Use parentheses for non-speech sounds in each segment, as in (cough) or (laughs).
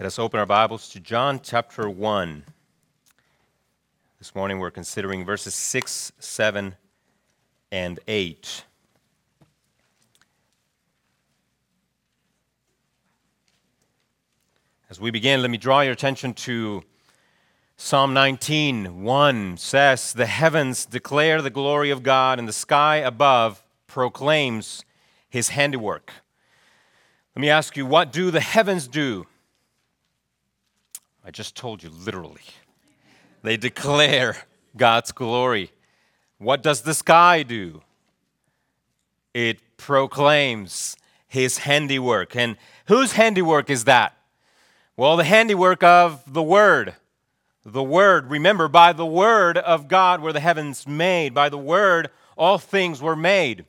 Let us open our Bibles to John chapter 1. This morning we're considering verses 6, 7, and 8. As we begin, let me draw your attention to Psalm 19, 1 says, The heavens declare the glory of God, and the sky above proclaims his handiwork. Let me ask you, what do the heavens do? I just told you literally. They declare God's glory. What does the sky do? It proclaims his handiwork. And whose handiwork is that? Well, the handiwork of the Word. The Word. Remember, by the Word of God were the heavens made. By the Word, all things were made.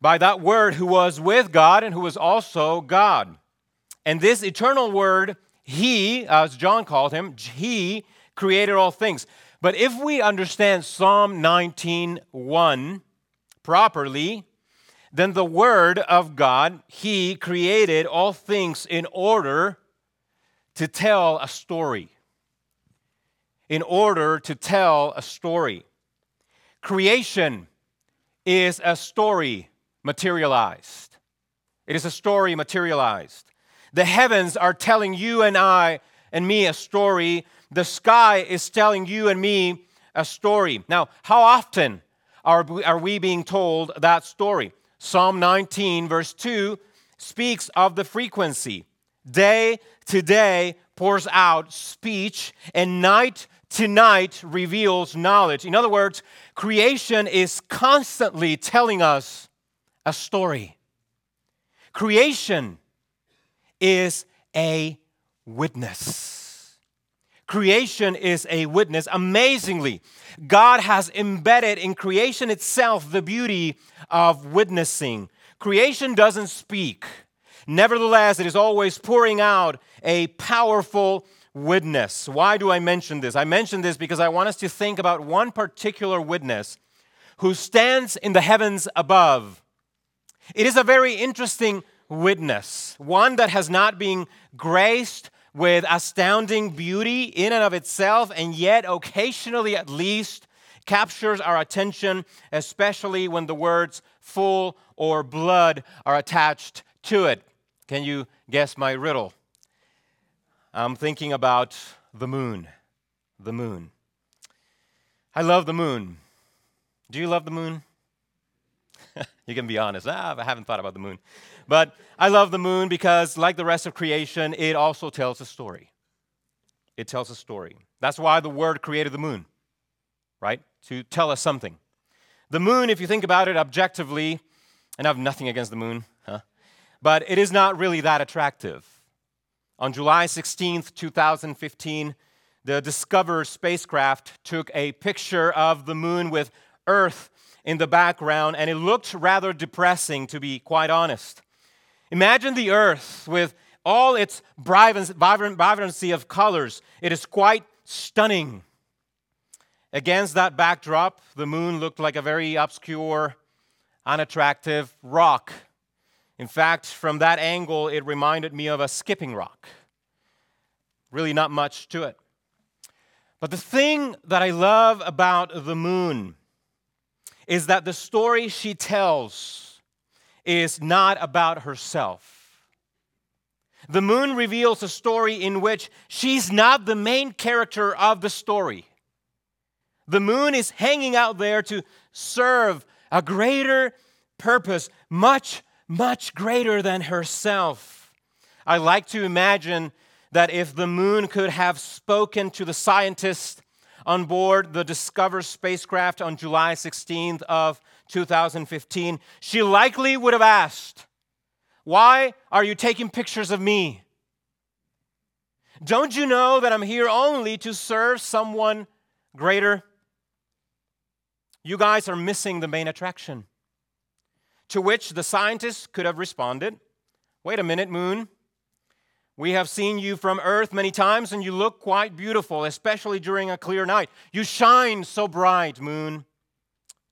By that Word who was with God and who was also God. And this eternal Word he, uh, as John called him, he created all things. But if we understand Psalm 19:1 properly, then the word of God, he created all things in order to tell a story. In order to tell a story. Creation is a story materialized. It is a story materialized. The heavens are telling you and I and me a story. The sky is telling you and me a story. Now, how often are we, are we being told that story? Psalm 19, verse 2, speaks of the frequency. Day to day pours out speech, and night to night reveals knowledge. In other words, creation is constantly telling us a story. Creation is a witness. Creation is a witness. Amazingly, God has embedded in creation itself the beauty of witnessing. Creation doesn't speak. Nevertheless, it is always pouring out a powerful witness. Why do I mention this? I mention this because I want us to think about one particular witness who stands in the heavens above. It is a very interesting witness, one that has not been graced with astounding beauty in and of itself, and yet occasionally at least captures our attention, especially when the words full or blood are attached to it. Can you guess my riddle? I'm thinking about the moon. The moon. I love the moon. Do you love the moon? (laughs) you can be honest. Ah, I haven't thought about the moon. But I love the moon because, like the rest of creation, it also tells a story. It tells a story. That's why the Word created the moon, right? To tell us something. The moon, if you think about it objectively, and I have nothing against the moon, huh? but it is not really that attractive. On July 16th, 2015, the DSCOVR spacecraft took a picture of the moon with Earth in the background, and it looked rather depressing, to be quite honest. Imagine the earth with all its vibrancy of colors. It is quite stunning. Against that backdrop, the moon looked like a very obscure, unattractive rock. In fact, from that angle, it reminded me of a skipping rock. Really, not much to it. But the thing that I love about the moon is that the story she tells is not about herself. The moon reveals a story in which she's not the main character of the story. The moon is hanging out there to serve a greater purpose, much, much greater than herself. I like to imagine that if the moon could have spoken to the scientists on board the DSCOVR spacecraft on July 16th of 2015, she likely would have asked, "Why are you taking pictures of me? Don't you know that I'm here only to serve someone greater? You guys are missing the main attraction." To which the scientists could have responded, "Wait a minute, moon. We have seen you from earth many times, and you look quite beautiful, especially during a clear night. You shine so bright, moon.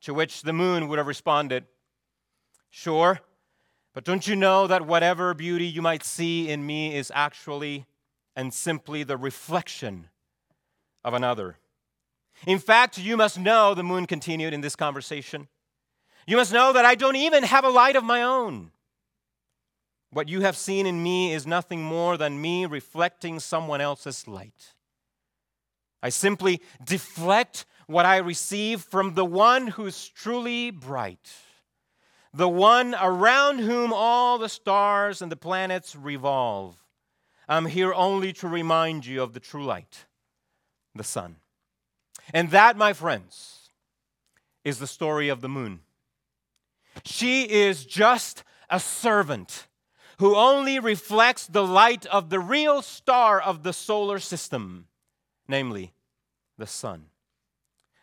To which the moon would have responded, Sure, But don't you know that whatever beauty you might see in me is actually and simply the reflection of another? In fact, you must know, the moon continued in this conversation, you must know that I don't even have a light of my own. What you have seen in me is nothing more than me reflecting someone else's light. I simply deflect what I receive from the one who's truly bright, the one around whom all the stars and the planets revolve. I'm here only to remind you of the true light, the sun. And that, my friends, is the story of the moon. She is just a servant who only reflects the light of the real star of the solar system, namely the sun.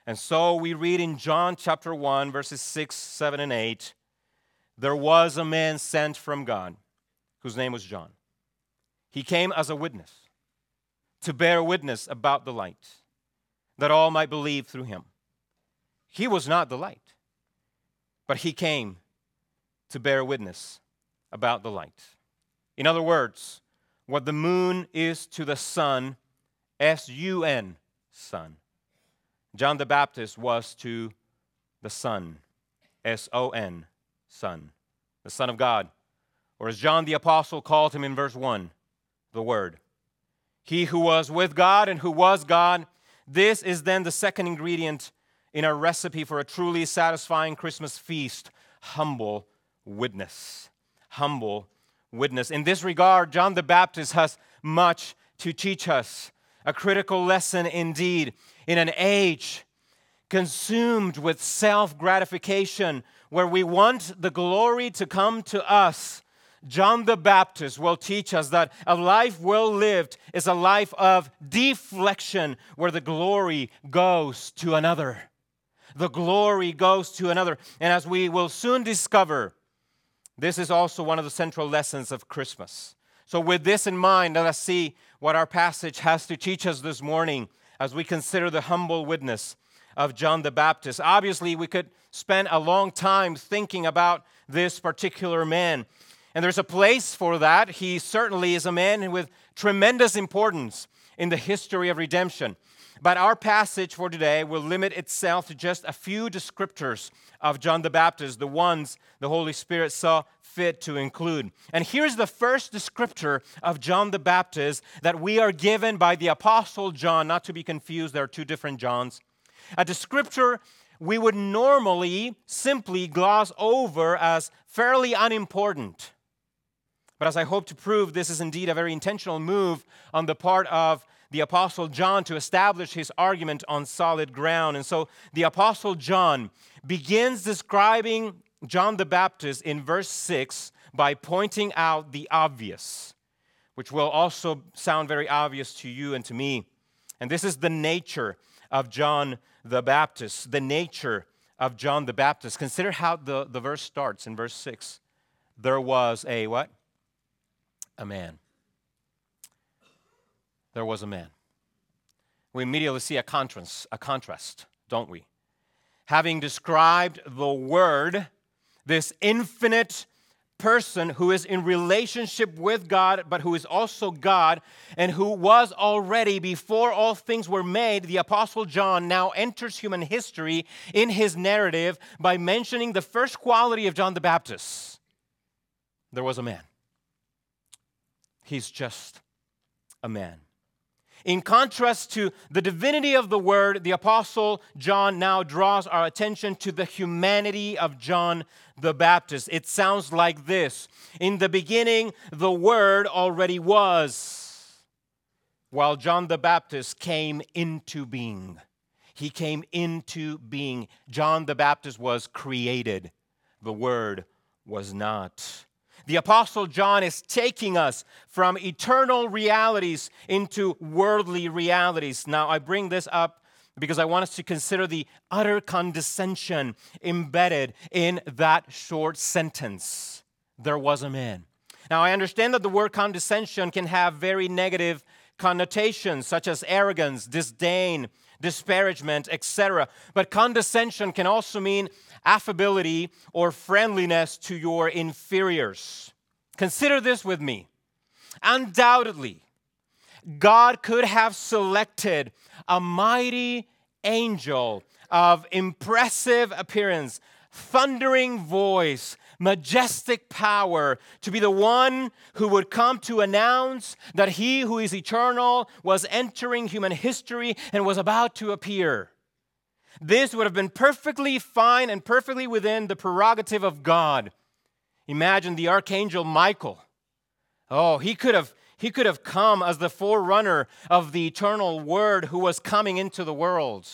And so we read in John chapter 1, verses 6, 7, and 8 there was a man sent from God whose name was John. He came as a witness to bear witness about the light, that all might believe through him. He was not the light, but he came to bear witness about the light. In other words, what the moon is to the sun, S U N, sun. John the Baptist was to the Son, S O N, Son, the Son of God. Or as John the Apostle called him in verse 1, the Word. He who was with God and who was God. This is then the second ingredient in our recipe for a truly satisfying Christmas feast humble witness. Humble witness. In this regard, John the Baptist has much to teach us. A critical lesson indeed in an age consumed with self gratification where we want the glory to come to us. John the Baptist will teach us that a life well lived is a life of deflection where the glory goes to another. The glory goes to another. And as we will soon discover, this is also one of the central lessons of Christmas. So, with this in mind, let us see what our passage has to teach us this morning as we consider the humble witness of John the Baptist. Obviously, we could spend a long time thinking about this particular man. And there's a place for that. He certainly is a man with tremendous importance in the history of redemption. But our passage for today will limit itself to just a few descriptors of John the Baptist, the ones the Holy Spirit saw fit to include. And here's the first descriptor of John the Baptist that we are given by the Apostle John, not to be confused, there are two different Johns. A descriptor we would normally simply gloss over as fairly unimportant. But as I hope to prove, this is indeed a very intentional move on the part of the Apostle John to establish his argument on solid ground. And so the Apostle John begins describing John the Baptist in verse 6 by pointing out the obvious, which will also sound very obvious to you and to me. And this is the nature of John the Baptist, the nature of John the Baptist. Consider how the, the verse starts in verse 6. There was a what? A man. There was a man. We immediately see a contrast, a contrast, don't we? Having described the Word, this infinite person who is in relationship with God, but who is also God, and who was already before all things were made, the Apostle John now enters human history in his narrative by mentioning the first quality of John the Baptist. There was a man. He's just a man. In contrast to the divinity of the Word, the Apostle John now draws our attention to the humanity of John the Baptist. It sounds like this In the beginning, the Word already was, while John the Baptist came into being. He came into being. John the Baptist was created, the Word was not. The Apostle John is taking us from eternal realities into worldly realities. Now, I bring this up because I want us to consider the utter condescension embedded in that short sentence. There was a man. Now, I understand that the word condescension can have very negative connotations such as arrogance, disdain, disparagement, etc. But condescension can also mean affability or friendliness to your inferiors. Consider this with me. Undoubtedly, God could have selected a mighty angel of impressive appearance, thundering voice, majestic power to be the one who would come to announce that he who is eternal was entering human history and was about to appear. This would have been perfectly fine and perfectly within the prerogative of God. Imagine the archangel Michael. Oh, he could have he could have come as the forerunner of the eternal word who was coming into the world.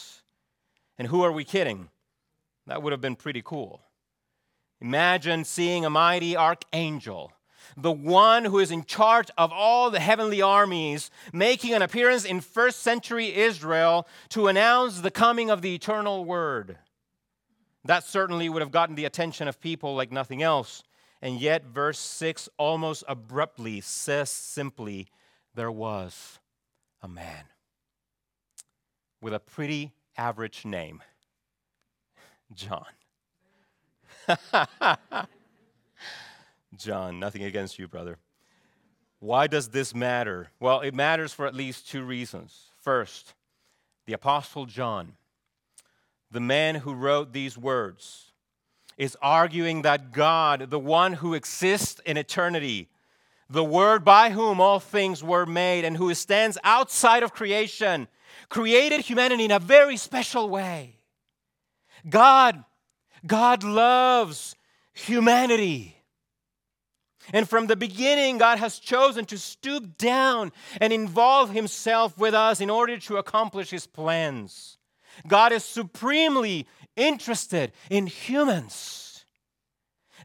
And who are we kidding? That would have been pretty cool. Imagine seeing a mighty archangel, the one who is in charge of all the heavenly armies, making an appearance in first century Israel to announce the coming of the eternal word. That certainly would have gotten the attention of people like nothing else. And yet, verse 6 almost abruptly says simply, There was a man with a pretty average name John. (laughs) John, nothing against you, brother. Why does this matter? Well, it matters for at least two reasons. First, the Apostle John, the man who wrote these words, is arguing that God, the one who exists in eternity, the Word by whom all things were made and who stands outside of creation, created humanity in a very special way. God God loves humanity. And from the beginning, God has chosen to stoop down and involve Himself with us in order to accomplish His plans. God is supremely interested in humans.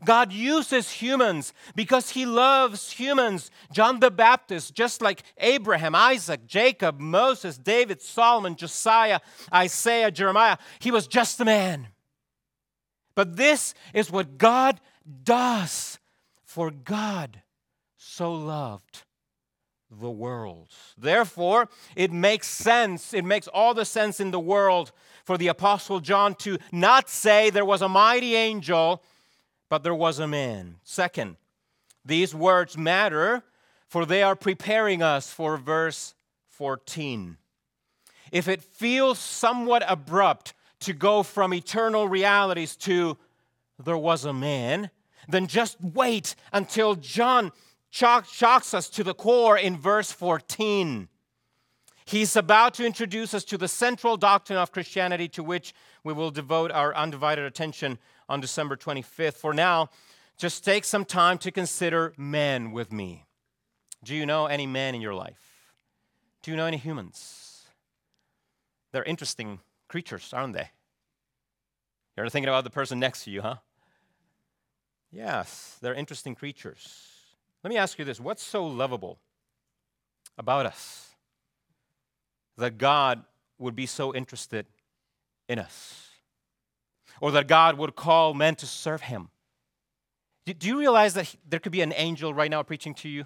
God uses humans because He loves humans. John the Baptist, just like Abraham, Isaac, Jacob, Moses, David, Solomon, Josiah, Isaiah, Jeremiah, he was just a man. But this is what God does. For God so loved the world. Therefore, it makes sense, it makes all the sense in the world for the Apostle John to not say there was a mighty angel, but there was a man. Second, these words matter, for they are preparing us for verse 14. If it feels somewhat abrupt to go from eternal realities to there was a man, then just wait until John shocks us to the core in verse 14. He's about to introduce us to the central doctrine of Christianity to which we will devote our undivided attention on December 25th. For now, just take some time to consider men with me. Do you know any men in your life? Do you know any humans? They're interesting creatures, aren't they? You're thinking about the person next to you, huh? Yes, they're interesting creatures. Let me ask you this what's so lovable about us that God would be so interested in us? Or that God would call men to serve him? Do you realize that there could be an angel right now preaching to you?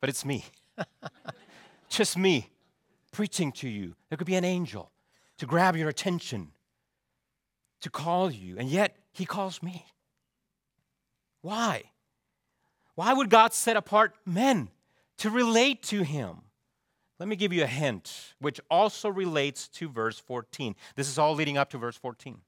But it's me. (laughs) Just me preaching to you. There could be an angel to grab your attention, to call you, and yet he calls me. Why? Why would God set apart men to relate to him? Let me give you a hint, which also relates to verse 14. This is all leading up to verse 14.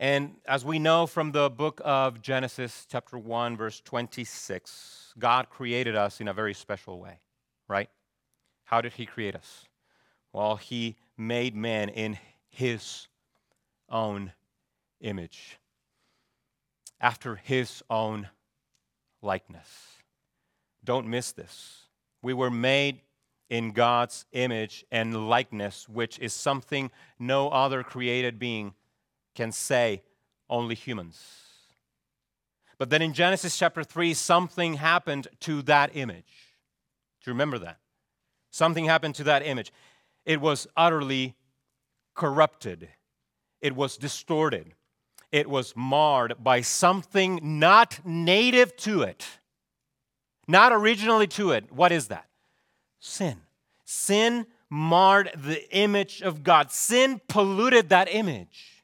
And as we know from the book of Genesis, chapter 1, verse 26, God created us in a very special way, right? How did He create us? Well, He made man in His own image, after His own likeness. Don't miss this. We were made in God's image and likeness, which is something no other created being can say, only humans. But then in Genesis chapter 3, something happened to that image. Do you remember that? Something happened to that image. It was utterly corrupted, it was distorted. it was marred by something not native to it, not originally to it. What is that? Sin. Sin marred the image of God, sin polluted that image.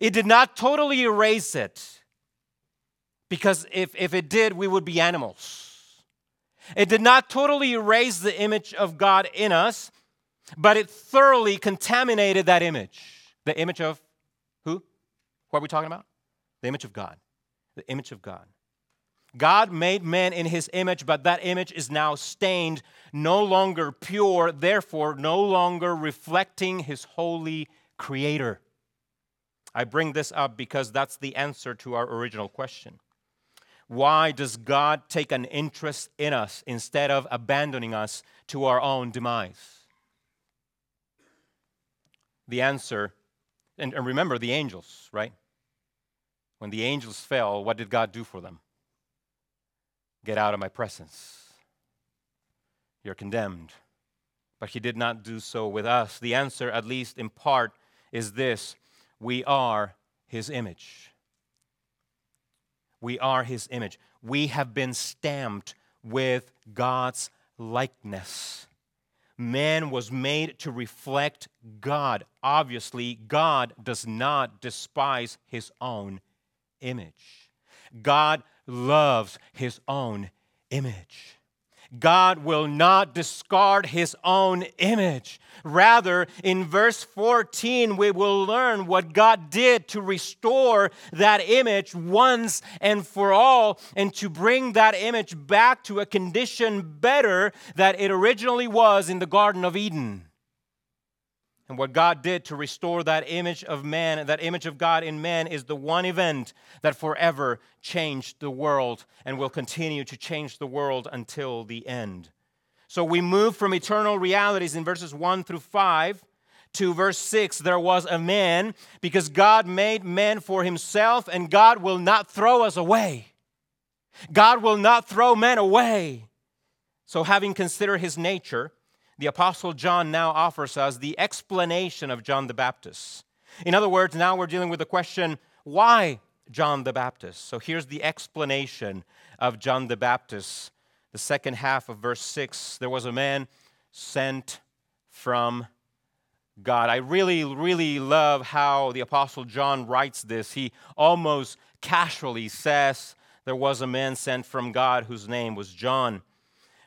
It did not totally erase it, because if, if it did, we would be animals. It did not totally erase the image of God in us, but it thoroughly contaminated that image. The image of who? What are we talking about? The image of God. The image of God. God made man in his image, but that image is now stained, no longer pure, therefore, no longer reflecting his holy creator. I bring this up because that's the answer to our original question. Why does God take an interest in us instead of abandoning us to our own demise? The answer, and, remember the angels, right? When the angels fell, what did God do for them? Get out of my presence. You're condemned. But he did not do so with us. The answer, at least in part, is this we are his image. We are his image. We have been stamped with God's likeness. Man was made to reflect God. Obviously, God does not despise his own image. God loves his own image. God will not discard his own image. Rather, in verse 14, we will learn what God did to restore that image once and for all, and to bring that image back to a condition better that it originally was in the Garden of Eden and what God did to restore that image of man, that image of God in man, is the one event that forever changed the world and will continue to change the world until the end. So we move from eternal realities in verses 1 through 5 to verse 6 there was a man because God made man for himself, and God will not throw us away. God will not throw men away. So, having considered his nature, the Apostle John now offers us the explanation of John the Baptist. In other words, now we're dealing with the question why John the Baptist? So here's the explanation of John the Baptist. The second half of verse 6 there was a man sent from God. I really, really love how the Apostle John writes this. He almost casually says, There was a man sent from God whose name was John.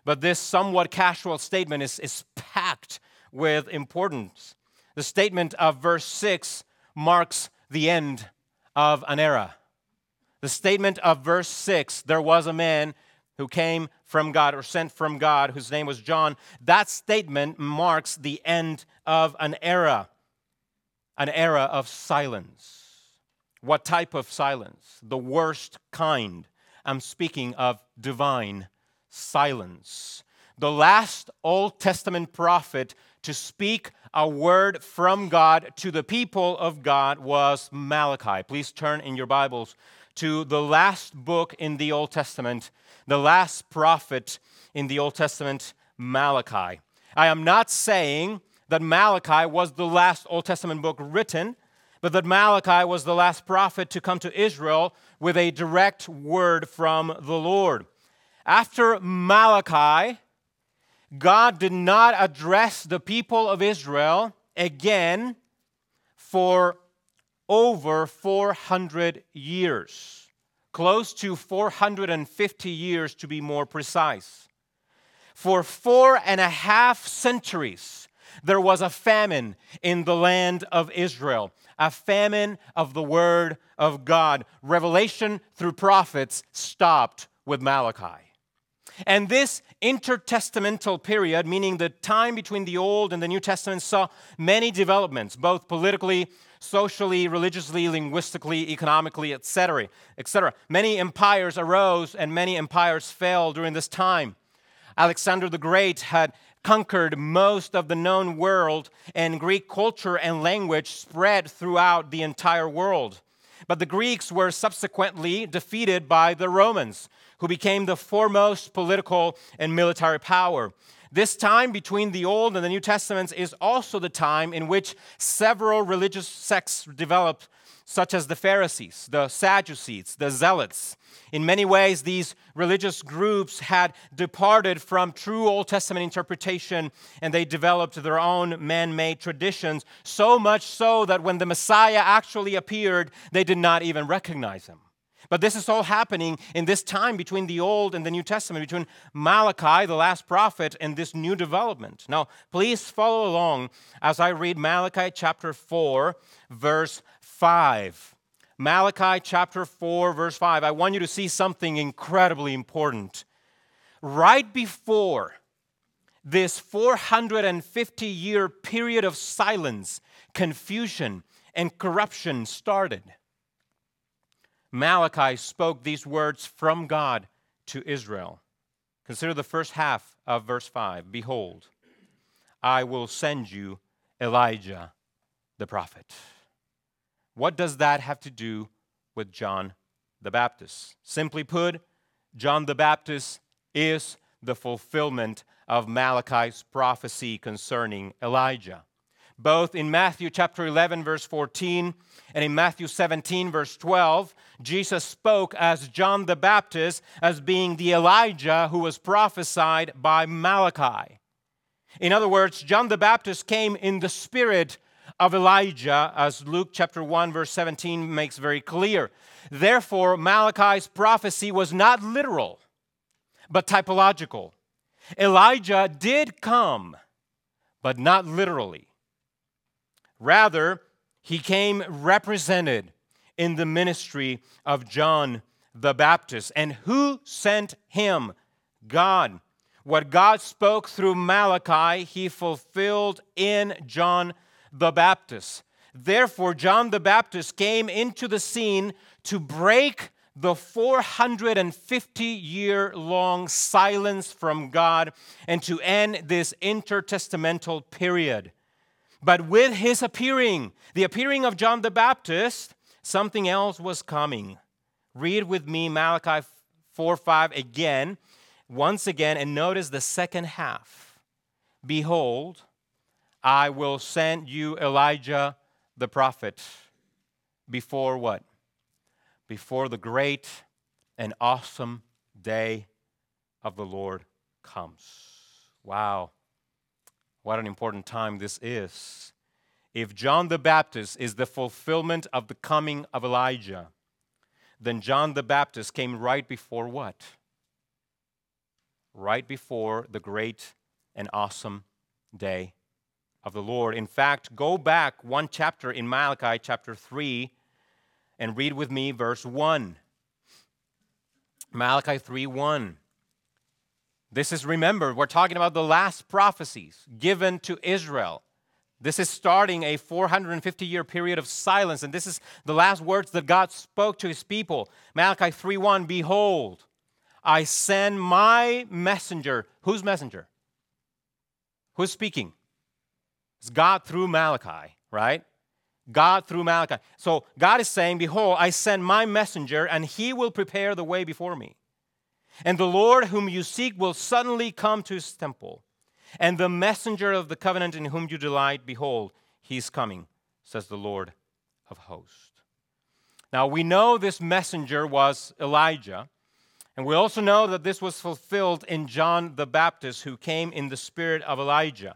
But this somewhat casual statement is, is packed with importance. The statement of verse 6 marks the end of an era. The statement of verse 6 there was a man who came from God or sent from God whose name was John. That statement marks the end of an era, an era of silence. What type of silence? The worst kind. I'm speaking of divine silence. The last Old Testament prophet to speak a word from God to the people of God was Malachi. Please turn in your Bibles to the last book in the Old Testament, the last prophet in the Old Testament, Malachi. I am not saying that Malachi was the last Old Testament book written, but that Malachi was the last prophet to come to Israel with a direct word from the Lord. After Malachi, God did not address the people of Israel again for over 400 years, close to 450 years to be more precise. For four and a half centuries, there was a famine in the land of Israel, a famine of the Word of God. Revelation through prophets stopped with Malachi. And this intertestamental period, meaning the time between the Old and the New Testament, saw many developments, both politically, socially, religiously, linguistically, economically, etc., etc. Many empires arose and many empires fell during this time. Alexander the Great had conquered most of the known world, and Greek culture and language spread throughout the entire world. But the Greeks were subsequently defeated by the Romans, who became the foremost political and military power. This time between the Old and the New Testaments is also the time in which several religious sects developed such as the Pharisees, the Sadducees, the Zealots. In many ways, these religious groups had departed from true Old Testament interpretation and they developed their own man made traditions, so much so that when the Messiah actually appeared, they did not even recognize him. But this is all happening in this time between the Old and the New Testament, between Malachi, the last prophet, and this new development. Now, please follow along as I read Malachi chapter 4, verse 5. Malachi chapter 4, verse 5. I want you to see something incredibly important. Right before this 450 year period of silence, confusion, and corruption started, Malachi spoke these words from God to Israel. Consider the first half of verse 5. Behold, I will send you Elijah the prophet. What does that have to do with John the Baptist? Simply put, John the Baptist is the fulfillment of Malachi's prophecy concerning Elijah. Both in Matthew chapter 11, verse 14, and in Matthew 17, verse 12, Jesus spoke as John the Baptist as being the Elijah who was prophesied by Malachi. In other words, John the Baptist came in the spirit of Elijah, as Luke chapter 1, verse 17 makes very clear. Therefore, Malachi's prophecy was not literal, but typological. Elijah did come, but not literally. Rather, he came represented in the ministry of John the Baptist. And who sent him? God. What God spoke through Malachi, he fulfilled in John the Baptist. Therefore, John the Baptist came into the scene to break the 450 year long silence from God and to end this intertestamental period. But with his appearing, the appearing of John the Baptist, something else was coming. Read with me Malachi 4 5 again, once again, and notice the second half. Behold, I will send you Elijah the prophet before what? Before the great and awesome day of the Lord comes. Wow. What an important time this is. If John the Baptist is the fulfillment of the coming of Elijah, then John the Baptist came right before what? Right before the great and awesome day of the Lord. In fact, go back one chapter in Malachi, chapter 3, and read with me verse 1. Malachi 3 1. This is, remember, we're talking about the last prophecies given to Israel. This is starting a 450 year period of silence, and this is the last words that God spoke to his people. Malachi 3:1 Behold, I send my messenger. Whose messenger? Who's speaking? It's God through Malachi, right? God through Malachi. So God is saying, Behold, I send my messenger, and he will prepare the way before me. And the Lord whom you seek will suddenly come to his temple. And the messenger of the covenant in whom you delight, behold, he is coming, says the Lord of hosts. Now we know this messenger was Elijah. And we also know that this was fulfilled in John the Baptist, who came in the spirit of Elijah.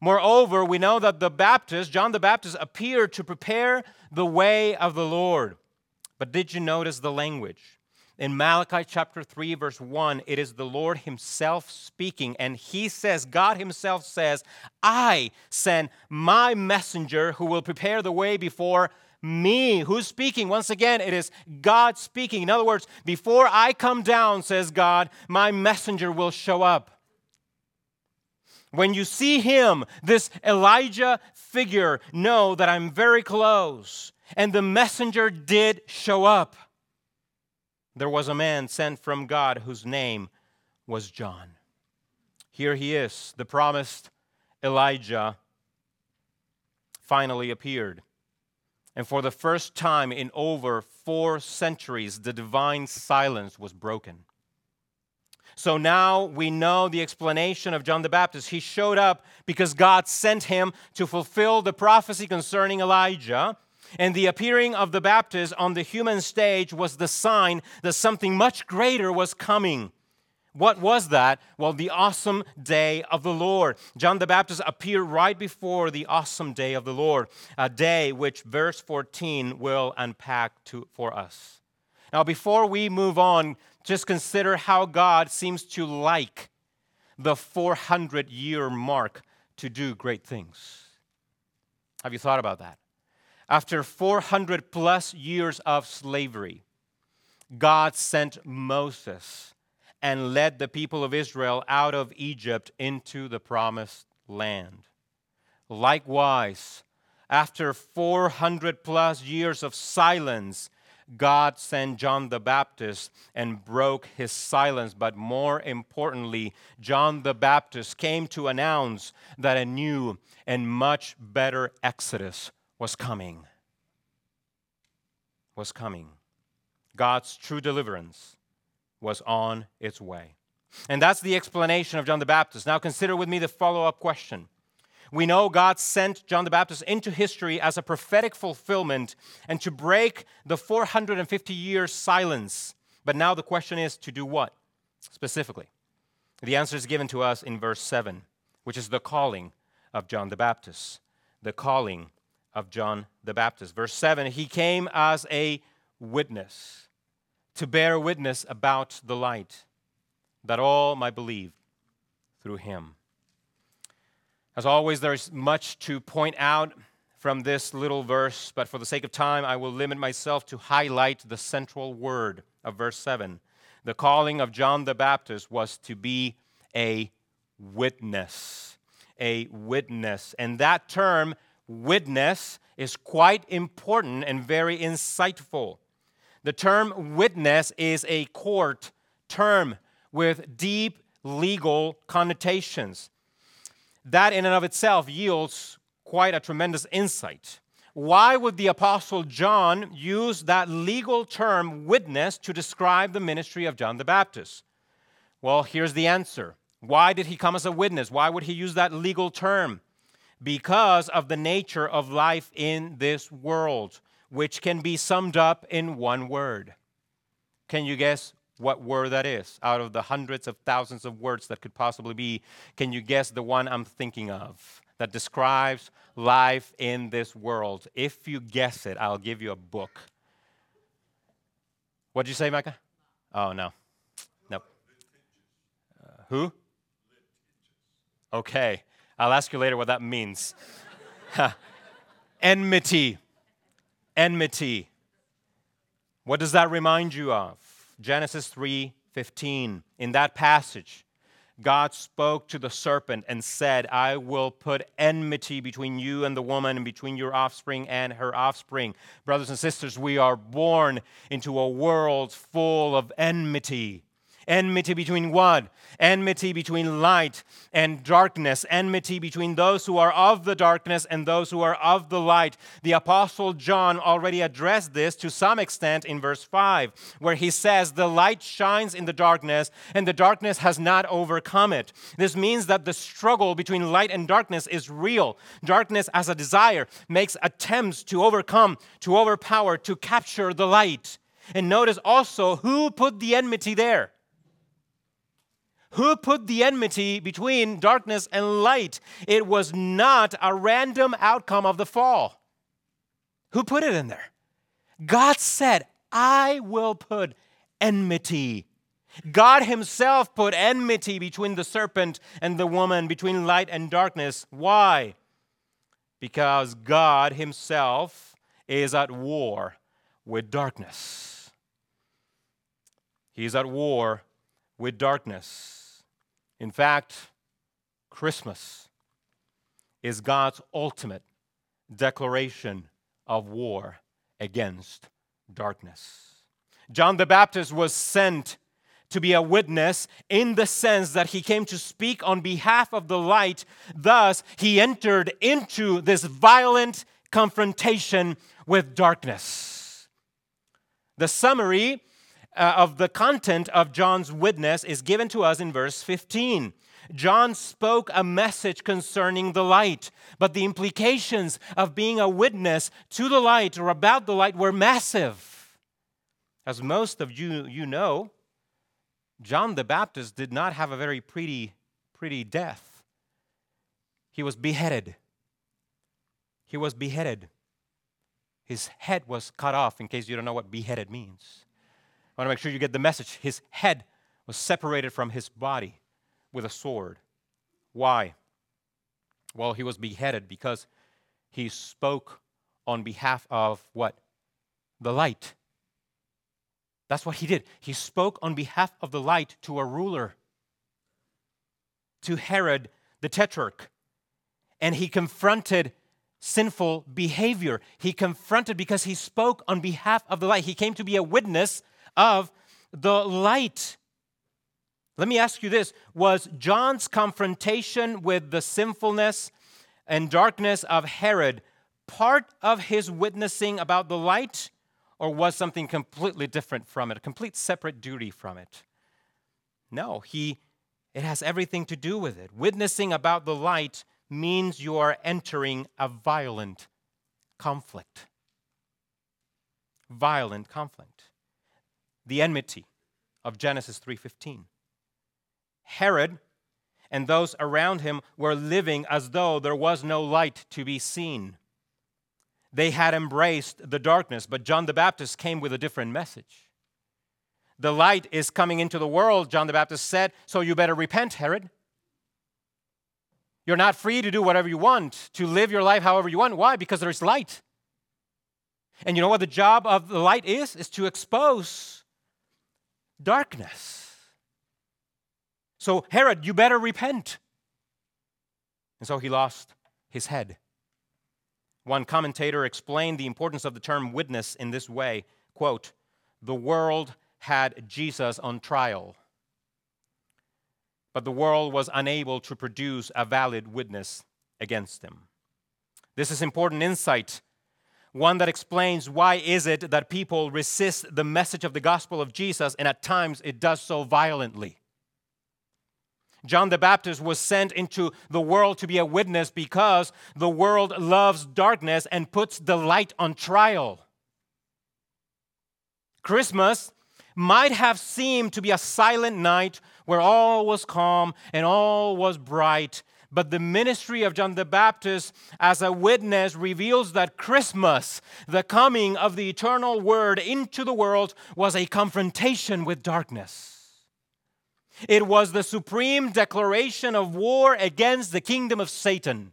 Moreover, we know that the Baptist, John the Baptist, appeared to prepare the way of the Lord. But did you notice the language? In Malachi chapter 3, verse 1, it is the Lord Himself speaking, and He says, God Himself says, I send my messenger who will prepare the way before me. Who's speaking? Once again, it is God speaking. In other words, before I come down, says God, my messenger will show up. When you see him, this Elijah figure, know that I'm very close. And the messenger did show up there was a man sent from God whose name was John. Here he is, the promised Elijah finally appeared. And for the first time in over four centuries, the divine silence was broken. So now we know the explanation of John the Baptist. He showed up because God sent him to fulfill the prophecy concerning Elijah. And the appearing of the Baptist on the human stage was the sign that something much greater was coming. What was that? Well, the awesome day of the Lord. John the Baptist appeared right before the awesome day of the Lord, a day which verse 14 will unpack to, for us. Now, before we move on, just consider how God seems to like the 400 year mark to do great things. Have you thought about that? After 400 plus years of slavery, God sent Moses and led the people of Israel out of Egypt into the promised land. Likewise, after 400 plus years of silence, God sent John the Baptist and broke his silence. But more importantly, John the Baptist came to announce that a new and much better Exodus was coming. Was coming. God's true deliverance was on its way. And that's the explanation of John the Baptist. Now consider with me the follow up question. We know God sent John the Baptist into history as a prophetic fulfillment and to break the 450 years silence. But now the question is to do what specifically? The answer is given to us in verse 7, which is the calling of John the Baptist. The calling of John the Baptist. Verse 7 He came as a witness to bear witness about the light, that all might believe through him. As always, there's much to point out from this little verse, but for the sake of time, I will limit myself to highlight the central word of verse 7. The calling of John the Baptist was to be a witness. A witness. And that term, witness, is quite important and very insightful. The term witness is a court term with deep legal connotations. That, in and of itself, yields quite a tremendous insight. Why would the Apostle John use that legal term witness to describe the ministry of John the Baptist? Well, here's the answer. Why did he come as a witness? Why would he use that legal term? Because of the nature of life in this world which can be summed up in one word. Can you guess what word that is? Out of the hundreds of thousands of words that could possibly be, can you guess the one I'm thinking of that describes life in this world? If you guess it, I'll give you a book. What'd you say, Micah? Oh, no. Nope. Uh, who? Okay. I'll ask you later what that means. (laughs) Enmity enmity. What does that remind you of? Genesis 3:15. In that passage, God spoke to the serpent and said, I will put enmity between you and the woman, and between your offspring and her offspring. Brothers and sisters, we are born into a world full of enmity. Enmity between what? Enmity between light and darkness. Enmity between those who are of the darkness and those who are of the light. The Apostle John already addressed this to some extent in verse 5, where he says, The light shines in the darkness, and the darkness has not overcome it. This means that the struggle between light and darkness is real. Darkness, as a desire, makes attempts to overcome, to overpower, to capture the light. And notice also who put the enmity there. Who put the enmity between darkness and light? It was not a random outcome of the fall. Who put it in there? God said, I will put enmity. God Himself put enmity between the serpent and the woman, between light and darkness. Why? Because God Himself is at war with darkness. He's at war with darkness. In fact, Christmas is God's ultimate declaration of war against darkness. John the Baptist was sent to be a witness in the sense that he came to speak on behalf of the light. Thus, he entered into this violent confrontation with darkness. The summary uh, of the content of John's witness is given to us in verse 15. John spoke a message concerning the light, but the implications of being a witness to the light or about the light were massive. As most of you, you know, John the Baptist did not have a very pretty, pretty death. He was beheaded. He was beheaded. His head was cut off, in case you don't know what beheaded means. I want to make sure you get the message. His head was separated from his body with a sword. Why? Well, he was beheaded because he spoke on behalf of what? The light. That's what he did. He spoke on behalf of the light to a ruler, to Herod the Tetrarch. And he confronted sinful behavior. He confronted because he spoke on behalf of the light. He came to be a witness of the light. Let me ask you this Was John's confrontation with the sinfulness and darkness of Herod part of his witnessing about the light, or was something completely different from it, a complete separate duty from it? No, he, it has everything to do with it. Witnessing about the light means you are entering a violent conflict. Violent conflict. The enmity of Genesis 3:15. Herod and those around him were living as though there was no light to be seen. They had embraced the darkness, but John the Baptist came with a different message. The light is coming into the world, John the Baptist said, so you better repent, Herod. You're not free to do whatever you want, to live your life however you want. Why? Because there's light. And you know what the job of the light is? Is to expose darkness. So, Herod, you better repent. And so he lost his head. One commentator explained the importance of the term witness in this way quote, The world had Jesus on trial, but the world was unable to produce a valid witness against him. This is important insight, one that explains why is it that people resist the message of the gospel of Jesus and at times it does so violently. John the Baptist was sent into the world to be a witness because the world loves darkness and puts the light on trial. Christmas might have seemed to be a silent night where all was calm and all was bright. But the ministry of John the Baptist as a witness reveals that Christmas, the coming of the eternal word into the world, was a confrontation with darkness. It was the supreme declaration of war against the kingdom of Satan.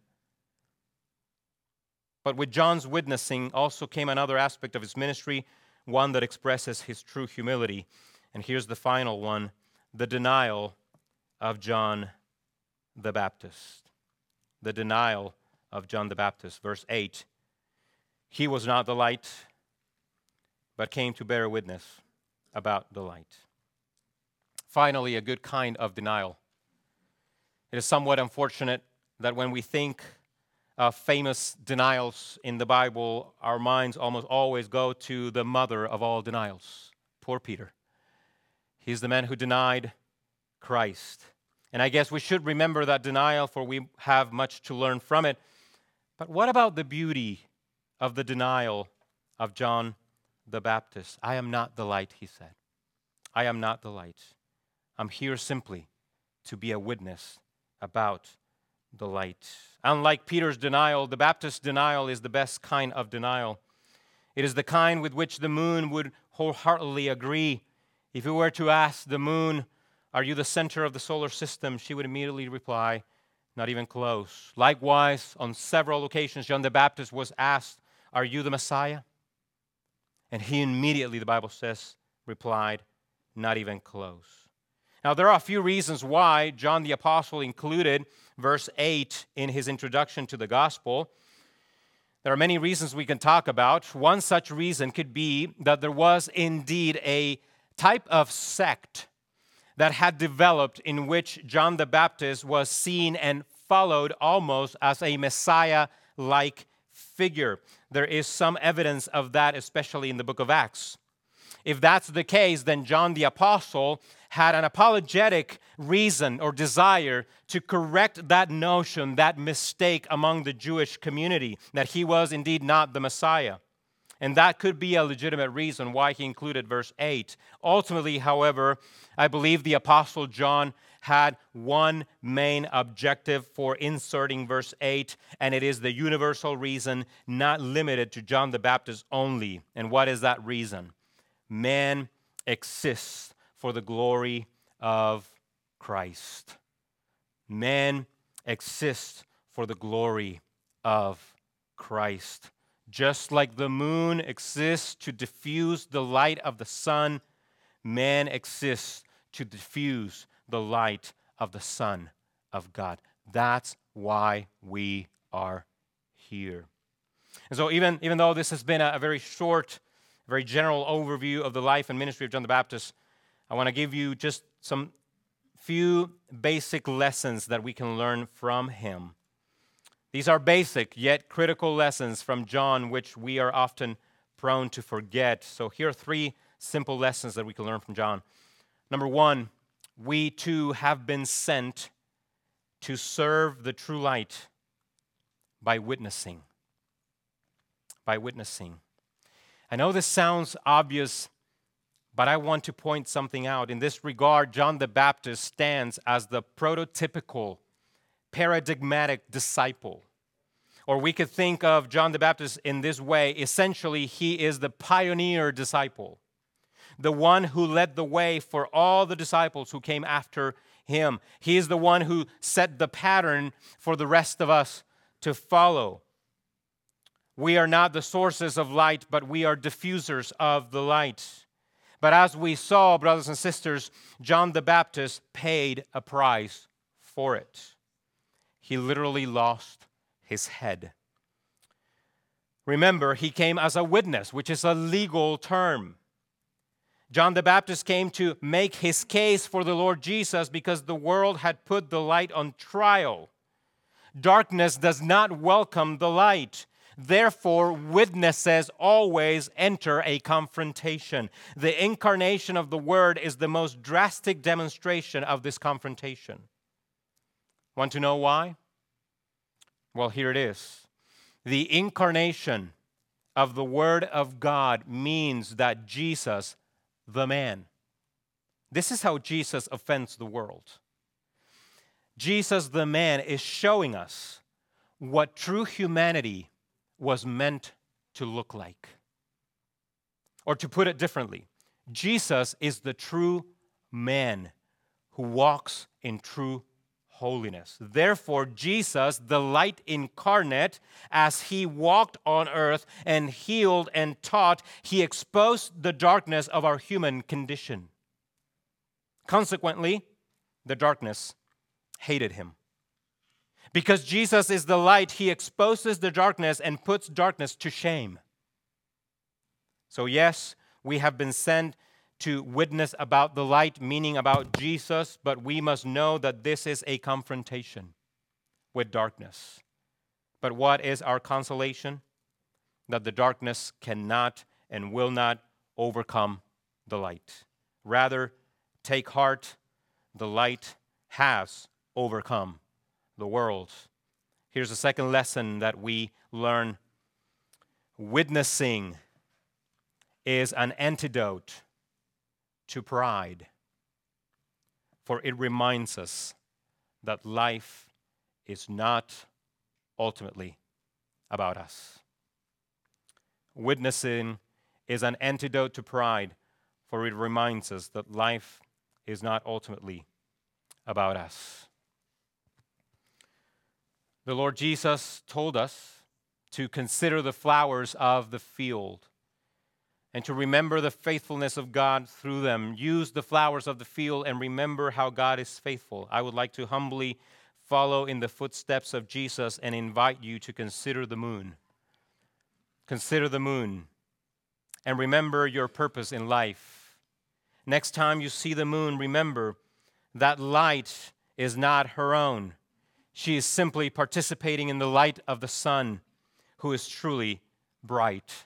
But with John's witnessing also came another aspect of his ministry, one that expresses his true humility. And here's the final one the denial of John the Baptist. The denial of John the Baptist. Verse 8 He was not the light, but came to bear witness about the light. Finally, a good kind of denial. It is somewhat unfortunate that when we think of famous denials in the Bible, our minds almost always go to the mother of all denials, poor Peter. He's the man who denied Christ. And I guess we should remember that denial, for we have much to learn from it. But what about the beauty of the denial of John the Baptist? I am not the light, he said. I am not the light. I'm here simply to be a witness about the light. Unlike Peter's denial, the Baptist's denial is the best kind of denial. It is the kind with which the moon would wholeheartedly agree. If you were to ask the moon, Are you the center of the solar system? she would immediately reply, Not even close. Likewise, on several occasions, John the Baptist was asked, Are you the Messiah? And he immediately, the Bible says, replied, Not even close. Now, there are a few reasons why John the Apostle included verse 8 in his introduction to the gospel. There are many reasons we can talk about. One such reason could be that there was indeed a type of sect that had developed in which John the Baptist was seen and followed almost as a Messiah like figure. There is some evidence of that, especially in the book of Acts. if that's the case, then John the Apostle had an apologetic reason or desire to correct that notion, that mistake among the Jewish community, that he was indeed not the Messiah. And that could be a legitimate reason why he included verse 8. Ultimately, however, I believe the Apostle John had one main objective for inserting verse 8, and it is the universal reason, not limited to John the Baptist only. And what is that reason? Man exists for the glory of Christ. Man exists for the glory of Christ. Just like the moon exists to diffuse the light of the sun, man exists to diffuse the light of the Son of God. That's why we are here. And so, even, even though this has been a, a very short, very general overview of the life and ministry of John the Baptist, I want to give you just some few basic lessons that we can learn from him. These are basic yet critical lessons from John, which we are often prone to forget. So, here are three simple lessons that we can learn from John. Number one, we too have been sent to serve the true light by witnessing. By witnessing. I know this sounds obvious, but I want to point something out. In this regard, John the Baptist stands as the prototypical paradigmatic disciple. Or we could think of John the Baptist in this way essentially, he is the pioneer disciple, the one who led the way for all the disciples who came after him. He is the one who set the pattern for the rest of us to follow. We are not the sources of light, but we are diffusers of the light. But as we saw, brothers and sisters, John the Baptist paid a price for it he literally lost his head. Remember, he came as a witness, which is a legal term. John the Baptist came to make his case for the Lord Jesus because the world had put the light on trial. Darkness does not welcome the light. Therefore, witnesses always enter a confrontation. The incarnation of the Word is the most drastic demonstration of this confrontation. Want to know why? Well, here it is. The incarnation of the Word of God means that Jesus, the man, this is how Jesus offends the world. Jesus, the man, is showing us what true humanity was meant to look like. Or to put it differently, Jesus is the true man who walks in true holiness. Therefore, Jesus, the light incarnate, as he walked on earth and healed and taught, he exposed the darkness of our human condition. Consequently, the darkness hated him. Because Jesus is the light, he exposes the darkness and puts darkness to shame. So, yes, we have been sent to witness about the light, meaning about Jesus, but we must know that this is a confrontation with darkness. But what is our consolation? That the darkness cannot and will not overcome the light. Rather, take heart, the light has overcome the world. Here's a second lesson that we learn witnessing is an antidote to pride, for it reminds us that life is not ultimately about us. Witnessing is an antidote to pride, for it reminds us that life is not ultimately about us. The Lord Jesus told us to consider the flowers of the field and to remember the faithfulness of God through them. Use the flowers of the field and remember how God is faithful. I would like to humbly follow in the footsteps of Jesus and invite you to consider the moon. Consider the moon and remember your purpose in life. Next time you see the moon, remember that light is not her own. She is simply participating in the light of the sun, who is truly bright.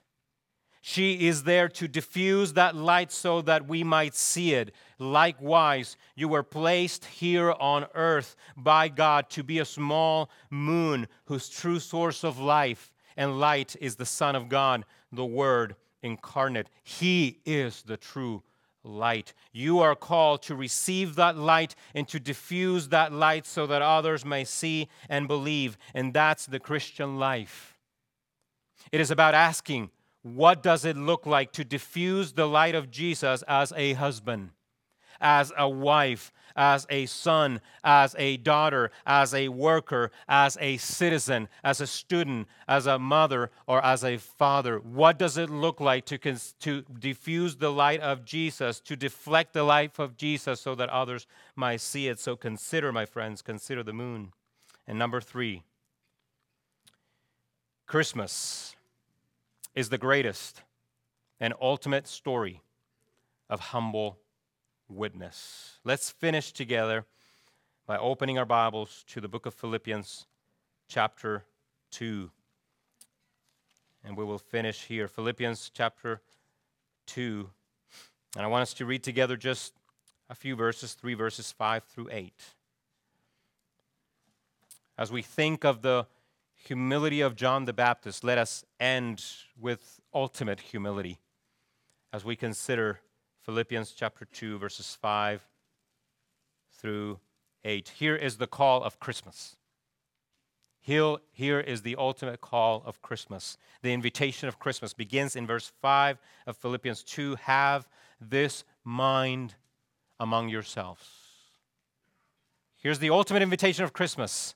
She is there to diffuse that light so that we might see it. Likewise, you were placed here on earth by God to be a small moon whose true source of life and light is the Son of God, the Word incarnate. He is the true light. You are called to receive that light and to diffuse that light so that others may see and believe. And that's the Christian life. It is about asking, what does it look like to diffuse the light of Jesus as a husband, as a wife, as a son, as a daughter, as a worker, as a citizen, as a student, as a mother, or as a father? What does it look like to, cons- to diffuse the light of Jesus, to deflect the life of Jesus so that others might see it? So consider, my friends, consider the moon. And number three, Christmas is the greatest and ultimate story of humble witness. Let's finish together by opening our Bibles to the book of Philippians, chapter 2. And we will finish here. Philippians chapter 2. And I want us to read together just a few verses, three verses, 5 through 8. As we think of the humility of John the Baptist, let us end with ultimate humility as we consider Philippians chapter 2, verses 5 through 8. Here is the call of Christmas. Here, here is the ultimate call of Christmas. The invitation of Christmas begins in verse 5 of Philippians 2 Have this mind among yourselves. Here's the ultimate invitation of Christmas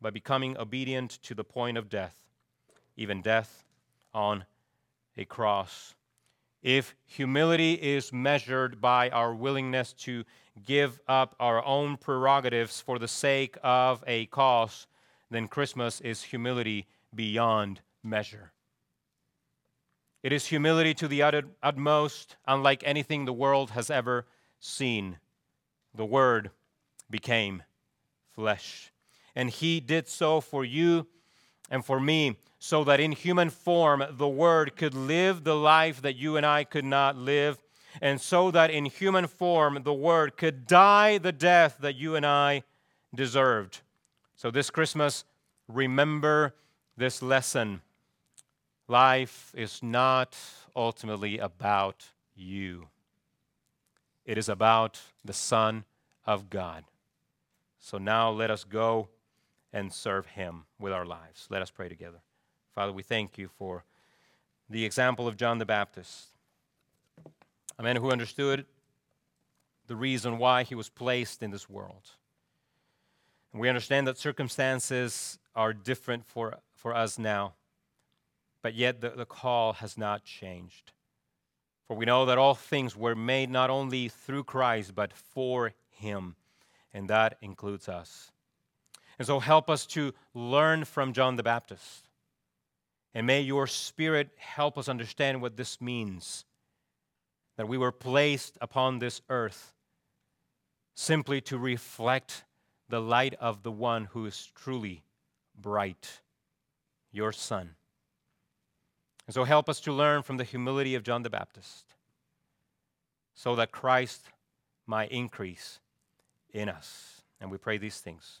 by becoming obedient to the point of death, even death on a cross. If humility is measured by our willingness to give up our own prerogatives for the sake of a cause, then Christmas is humility beyond measure. It is humility to the utmost, unlike anything the world has ever seen. The Word became flesh and he did so for you and for me, so that in human form the Word could live the life that you and I could not live, and so that in human form the Word could die the death that you and I deserved. So this Christmas, remember this lesson. Life is not ultimately about you, it is about the Son of God. So now let us go and serve Him with our lives. Let us pray together. Father, we thank you for the example of John the Baptist, a man who understood the reason why he was placed in this world. And we understand that circumstances are different for, for us now, but yet the, the call has not changed. For we know that all things were made not only through Christ, but for Him, and that includes us. And so help us to learn from John the Baptist. And may your spirit help us understand what this means that we were placed upon this earth simply to reflect the light of the one who is truly bright, your Son. And so help us to learn from the humility of John the Baptist so that Christ might increase in us. And we pray these things